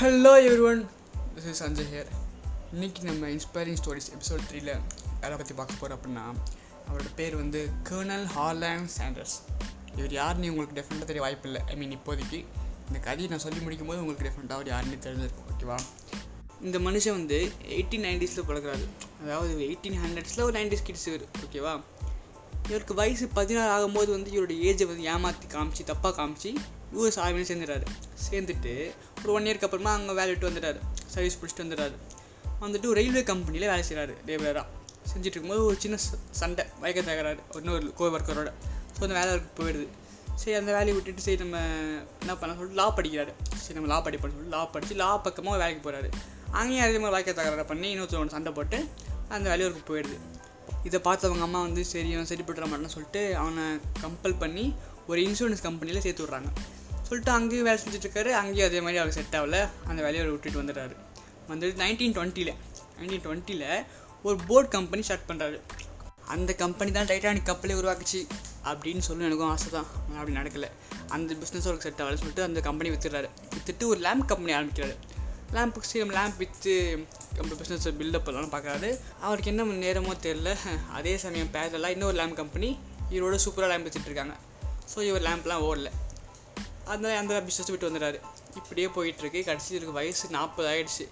Hello everyone this is Sanjay here இன்னைக்கு நம்ம inspiring stories episode த்ரீல யாரை பற்றி பார்க்க போகிறோம் அப்படின்னா அவரோட பேர் வந்து கர்னல் ஹார்லேண்ட் சாண்டர்ஸ் இவர் யாருன்னு உங்களுக்கு டெஃபினட்டாக தெரிய வாய்ப்பில்லை ஐ மீன் இப்போதைக்கு இந்த கதையை நான் சொல்லி முடிக்கும் போது உங்களுக்கு டெஃபினட்டாக அவர் யாருன்னு தெரிஞ்சிருக்கும் ஓகேவா இந்த மனுஷன் வந்து எயிட்டீன் நைன்டிஸில் பிறக்கிறாரு அதாவது எயிட்டீன் ஹண்ட்ரட்ஸில் ஒரு நைன்டிஸ் கிட்ஸ் இவர் ஓகேவா இவருக்கு வயசு பதினாறு ஆகும்போது வந்து இவரோட ஏஜை வந்து ஏமாற்றி காமிச்சு தப்பாக காமிச்சு யூஎஸ் ஆர்மியில் சேர்ந்துட்டாரு. சேர்ந்துட்டு ஒரு ஒன் இயர்க்கு அப்புறமா அங்கே வேலை விட்டு வந்துட்டாரு. சர்வீஸ் பிடிச்சிட்டு வந்துடுறாரு வந்துட்டு ஒரு ரயில்வே கம்பெனியில் வேலை செய்கிறாரு லேபராக செஞ்சுட்டு இருக்கும்போது ஒரு சின்ன சண்டை. மயக்க தகராறு இன்னொரு கோ ஒர்க்கரோட ஸோ அந்த வேலை ஒர்க்கு போயிடுது. சரி அந்த வேலையை விட்டுட்டு சரி நம்ம என்ன பண்ண சொல்லிட்டு லா படிக்கிறாரு. சரி நம்ம லா படிப்போம்னு சொல்லிட்டு லா படித்து லா பக்கமாக வேலைக்கு போகிறாரு அங்கேயும் அதே மாதிரி வாய்க்க தகராறு பண்ணி இன்னொருத்தவங்க சண்டை போட்டு அந்த வேலையை போயிடுது. இதை பார்த்தவங்க அம்மா வந்து சரி அவன் சரிப்பட்டுற மாட்டேன்னு சொல்லிட்டு அவனை கம்பல் பண்ணி ஒரு இன்சூரன்ஸ் கம்பெனியில் சேர்த்து விட்றாங்க. சொல்லிட்டு அங்கேயும் வேலை செஞ்சுட்ருக்காரு. அங்கேயும் அதே மாதிரி அவருக்கு செட் ஆகல. அந்த வேலையை அவர் விட்டுட்டு வந்துடுறாரு வந்துட்டு நைன்டீன் டுவெண்ட்டியில் நைன்டீன் டுவெண்ட்டியில் ஒரு போட் கம்பெனி ஸ்டார்ட் பண்ணுறாரு அந்த கம்பெனி தான் டைட்டானிக் கப்பலே உருவாக்குச்சு அப்படின்னு சொல்லி எனக்கும் ஆசை தான். அப்படி நடக்கலை. அந்த பிஸ்னஸ் அவருக்கு செட் ஆகலை சொல்லிட்டு அந்த கம்பெனி வித்துடுறாரு. வித்துட்டு ஒரு லேம்ப் கம்பெனி ஆரம்பிக்கிறாரு. லேம்ப் சீரம் லேம்ப் விற்று நம்ம பிஸ்னஸ் பில்டப் பண்ணலாம்னு பார்க்குறாரு. அவருக்கு என்ன நேரமோ தெரில அதே சமயம் பேரலாக இன்னொரு லேம்ப் கம்பெனி இவரோட சூப்பராக லேம்ப் வச்சுட்டு இருக்காங்க. ஸோ இவர் லேம்ப்லாம் ஓடல. அந்த அந்த பிஸ்னஸ் விட்டு வந்துடுறாரு இப்படியே போயிட்டுருக்கு. கடைசி இருக்கு வயசு நாற்பது ஆயிடுச்சு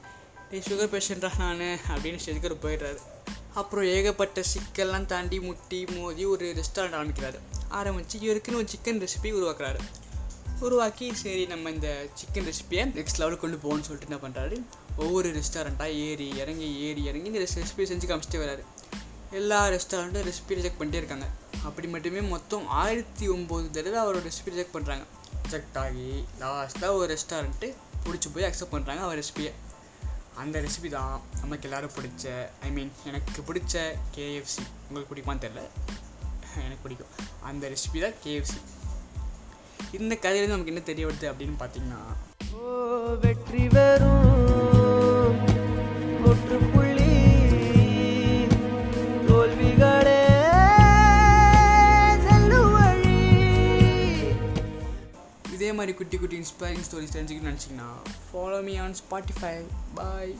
நீ சுகர் பேஷண்ட்டாக நான் அப்படின்னு ஸ்டேஜுக்கு போயிடுறாரு. அப்புறம் ஏகப்பட்ட சிக்கல்லாம் தாண்டி முட்டி மோதி ஒரு ரெஸ்டாரண்ட் ஆரம்பிக்கிறாரு. ஆரம்பித்து இவருக்குன்னு ஒரு சிக்கன் ரெசிபி உருவாக்குறாரு. உருவாக்கி சரி நம்ம இந்த சிக்கன் ரெசிபியை நெக்ஸ்ட் லெவலுக்கு கொண்டு போகணும்னு சொல்லிட்டு என்ன பண்ணுறாரு ஒவ்வொரு ரெஸ்டாரண்ட்டாக ஏறி இறங்கி ஏறி இறங்கி இந்த ரெசிபி செஞ்சு காமிச்சிட்டே வராரு. எல்லா ரெஸ்டாரண்ட்டும் ரெசிபி ரிஜெக்ட் பண்ணிட்டே இருக்காங்க. அப்படி மட்டுமே மொத்தம் ஆயிரத்தி ஒம்பது தடவை அவரோட ரெசிபி ரிஜெக்ட் பண்ணுறாங்க ரிஜெக்ட் ஆகி லாஸ்ட்டாக ஒரு ரெஸ்டாரண்ட்டு பிடிச்சி போய் அக்செப்ட் பண்ணுறாங்க அவர் ரெசிபியை அந்த ரெசிபி தான் நமக்கு எல்லோரும் பிடிச்ச ஐ மீன் எனக்கு பிடிச்ச கேஎஃப்சி உங்களுக்கு பிடிக்குமான்னு தெரில எனக்கு பிடிக்கும். அந்த ரெசிபி தான் கேஎஃப்சி இந்த கதையிலேருந்து நமக்கு என்ன தெரிய வருது அப்படின்னு பார்த்தீங்கன்னா ஓ வெற்றி வரும். இதே மாதிரி குட்டி குட்டி இன்ஸ்பைரிங் ஸ்டோரிஸ் தெரிஞ்சுக்கணும்னு நினச்சிங்கன்னா follow me on Spotify bye